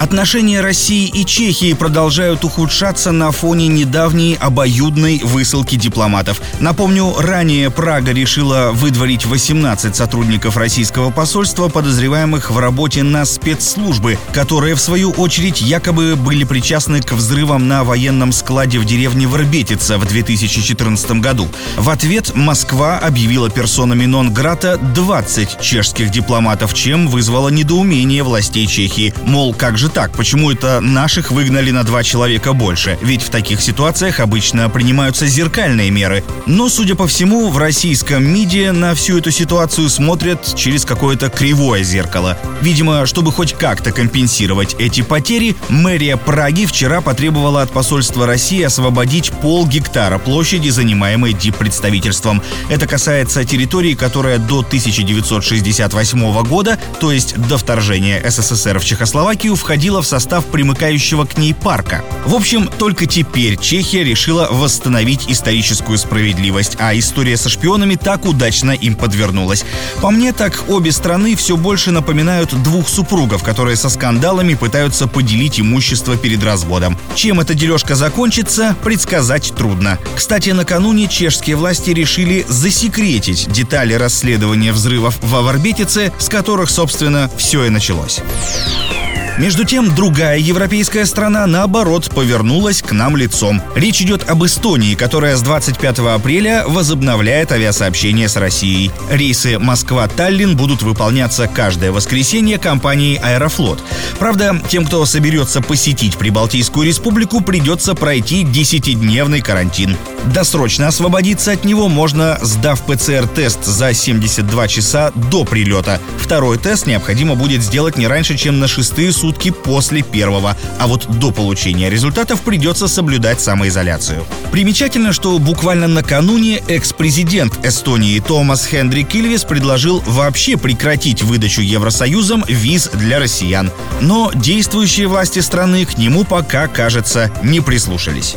Отношения России и Чехии продолжают ухудшаться на фоне недавней обоюдной высылки дипломатов. Напомню, ранее Прага решила выдворить 18 сотрудников российского посольства, подозреваемых в работе на спецслужбы, которые, в свою очередь, якобы были причастны к взрывам на военном складе в деревне Варбетица в 2014 году. В ответ Москва объявила персонами нон-грата 20 чешских дипломатов, чем вызвало недоумение властей Чехии. Мол, как же так? Почему это наших выгнали на два человека больше? Ведь в таких ситуациях обычно принимаются зеркальные меры. Но, судя по всему, в российском МИДе на всю эту ситуацию смотрят через какое-то кривое зеркало. Видимо, чтобы хоть как-то компенсировать эти потери, мэрия Праги вчера потребовала от посольства России освободить пол гектара площади, занимаемой диппредставительством. Это касается территории, которая до 1968 года, то есть до вторжения СССР в Чехословакию, входила входила в состав примыкающего к ней парка. В общем, только теперь Чехия решила восстановить историческую справедливость, а история со шпионами так удачно им подвернулась. По мне, так обе страны все больше напоминают двух супругов, которые со скандалами пытаются поделить имущество перед разводом. Чем эта дележка закончится, предсказать трудно. Кстати, накануне чешские власти решили засекретить детали расследования взрывов в Аварбетице, с которых, собственно, все и началось. Между тем, другая европейская страна, наоборот, повернулась к нам лицом. Речь идет об Эстонии, которая с 25 апреля возобновляет авиасообщение с Россией. Рейсы Москва-Таллин будут выполняться каждое воскресенье компанией «Аэрофлот». Правда, тем, кто соберется посетить Прибалтийскую республику, придется пройти 10-дневный карантин. Досрочно освободиться от него можно, сдав ПЦР-тест за 72 часа до прилета. Второй тест необходимо будет сделать не раньше, чем на шестые сутки после первого, а вот до получения результатов придется соблюдать самоизоляцию. Примечательно, что буквально накануне экс-президент Эстонии Томас Хендрик Кильвис предложил вообще прекратить выдачу Евросоюзом виз для россиян. Но действующие власти страны к нему пока, кажется, не прислушались.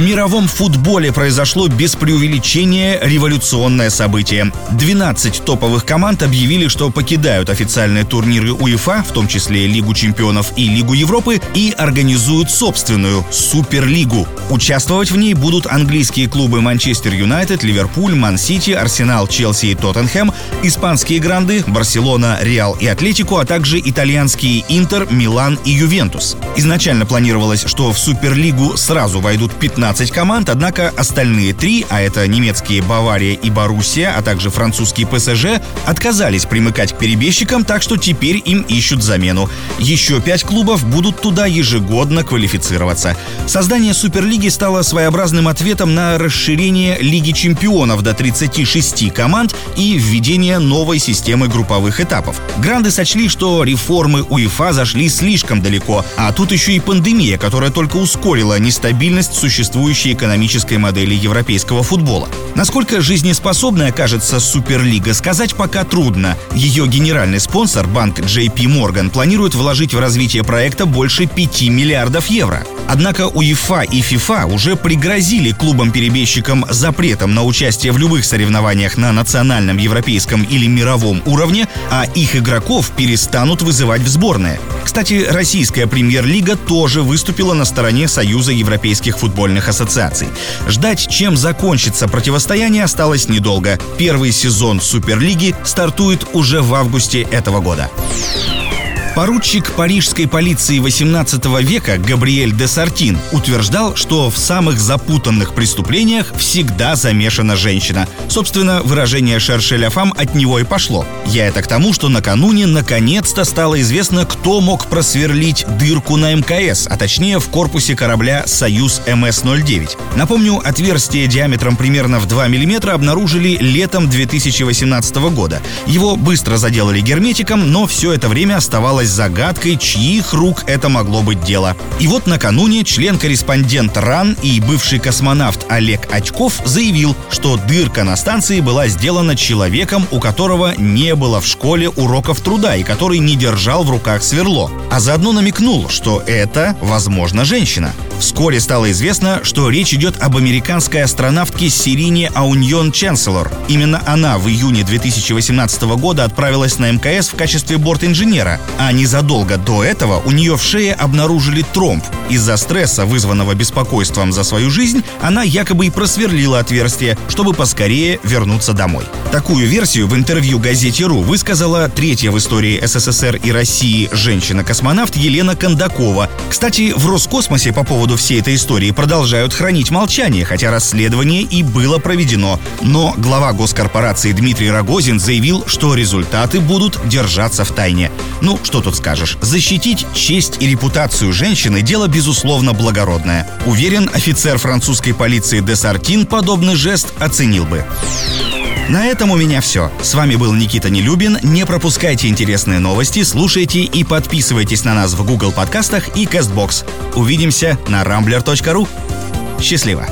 В мировом футболе произошло без преувеличения революционное событие. 12 топовых команд объявили, что покидают официальные турниры УЕФА, в том числе Лигу чемпионов и Лигу Европы, и организуют собственную Суперлигу. Участвовать в ней будут английские клубы Манчестер Юнайтед, Ливерпуль, Ман-Сити, Арсенал, Челси и Тоттенхэм, испанские гранды Барселона, Реал и Атлетико, а также итальянские Интер, Милан и Ювентус. Изначально планировалось, что в Суперлигу сразу войдут 15 15 команд, однако остальные три, а это немецкие Бавария и Боруссия, а также французский ПСЖ, отказались примыкать к перебежчикам, так что теперь им ищут замену. Еще пять клубов будут туда ежегодно квалифицироваться. Создание Суперлиги стало своеобразным ответом на расширение Лиги чемпионов до 36 команд и введение новой системы групповых этапов. Гранды сочли, что реформы УЕФА зашли слишком далеко, а тут еще и пандемия, которая только ускорила нестабильность существующей существующей экономической модели европейского футбола. Насколько жизнеспособной окажется Суперлига, сказать пока трудно. Ее генеральный спонсор, банк JP Morgan, планирует вложить в развитие проекта больше 5 миллиардов евро. Однако УЕФА и ФИФА уже пригрозили клубам-перебежчикам запретом на участие в любых соревнованиях на национальном, европейском или мировом уровне, а их игроков перестанут вызывать в сборные. Кстати, российская премьер-лига тоже выступила на стороне Союза европейских футбольных ассоциаций. Ждать, чем закончится противостояние, осталось недолго. Первый сезон Суперлиги стартует уже в августе этого года. Поручик парижской полиции 18 века Габриэль де Сартин утверждал, что в самых запутанных преступлениях всегда замешана женщина. Собственно, выражение «шершеля фам» от него и пошло. Я это к тому, что накануне наконец-то стало известно, кто мог просверлить дырку на МКС, а точнее в корпусе корабля «Союз МС-09». Напомню, отверстие диаметром примерно в 2 мм обнаружили летом 2018 года. Его быстро заделали герметиком, но все это время оставалось осталось загадкой, чьих рук это могло быть дело. И вот накануне член-корреспондент РАН и бывший космонавт Олег Очков заявил, что дырка на станции была сделана человеком, у которого не было в школе уроков труда и который не держал в руках сверло. А заодно намекнул, что это, возможно, женщина. Вскоре стало известно, что речь идет об американской астронавтке Сирине Ауньон Ченселор. Именно она в июне 2018 года отправилась на МКС в качестве борт-инженера, а незадолго до этого у нее в шее обнаружили тромб. Из-за стресса, вызванного беспокойством за свою жизнь, она якобы и просверлила отверстие, чтобы поскорее вернуться домой. Такую версию в интервью газете «Ру» высказала третья в истории СССР и России женщина-космонавт Елена Кондакова. Кстати, в Роскосмосе по поводу всей этой истории продолжают хранить молчание, хотя расследование и было проведено. Но глава госкорпорации Дмитрий Рогозин заявил, что результаты будут держаться в тайне. Ну, что тут скажешь. Защитить честь и репутацию женщины – дело, безусловно, благородное. Уверен, офицер французской полиции Десартин подобный жест оценил бы. На этом у меня все. С вами был Никита Нелюбин. Не пропускайте интересные новости, слушайте и подписывайтесь на нас в Google подкастах и CastBox. Увидимся на rambler.ru. Счастливо!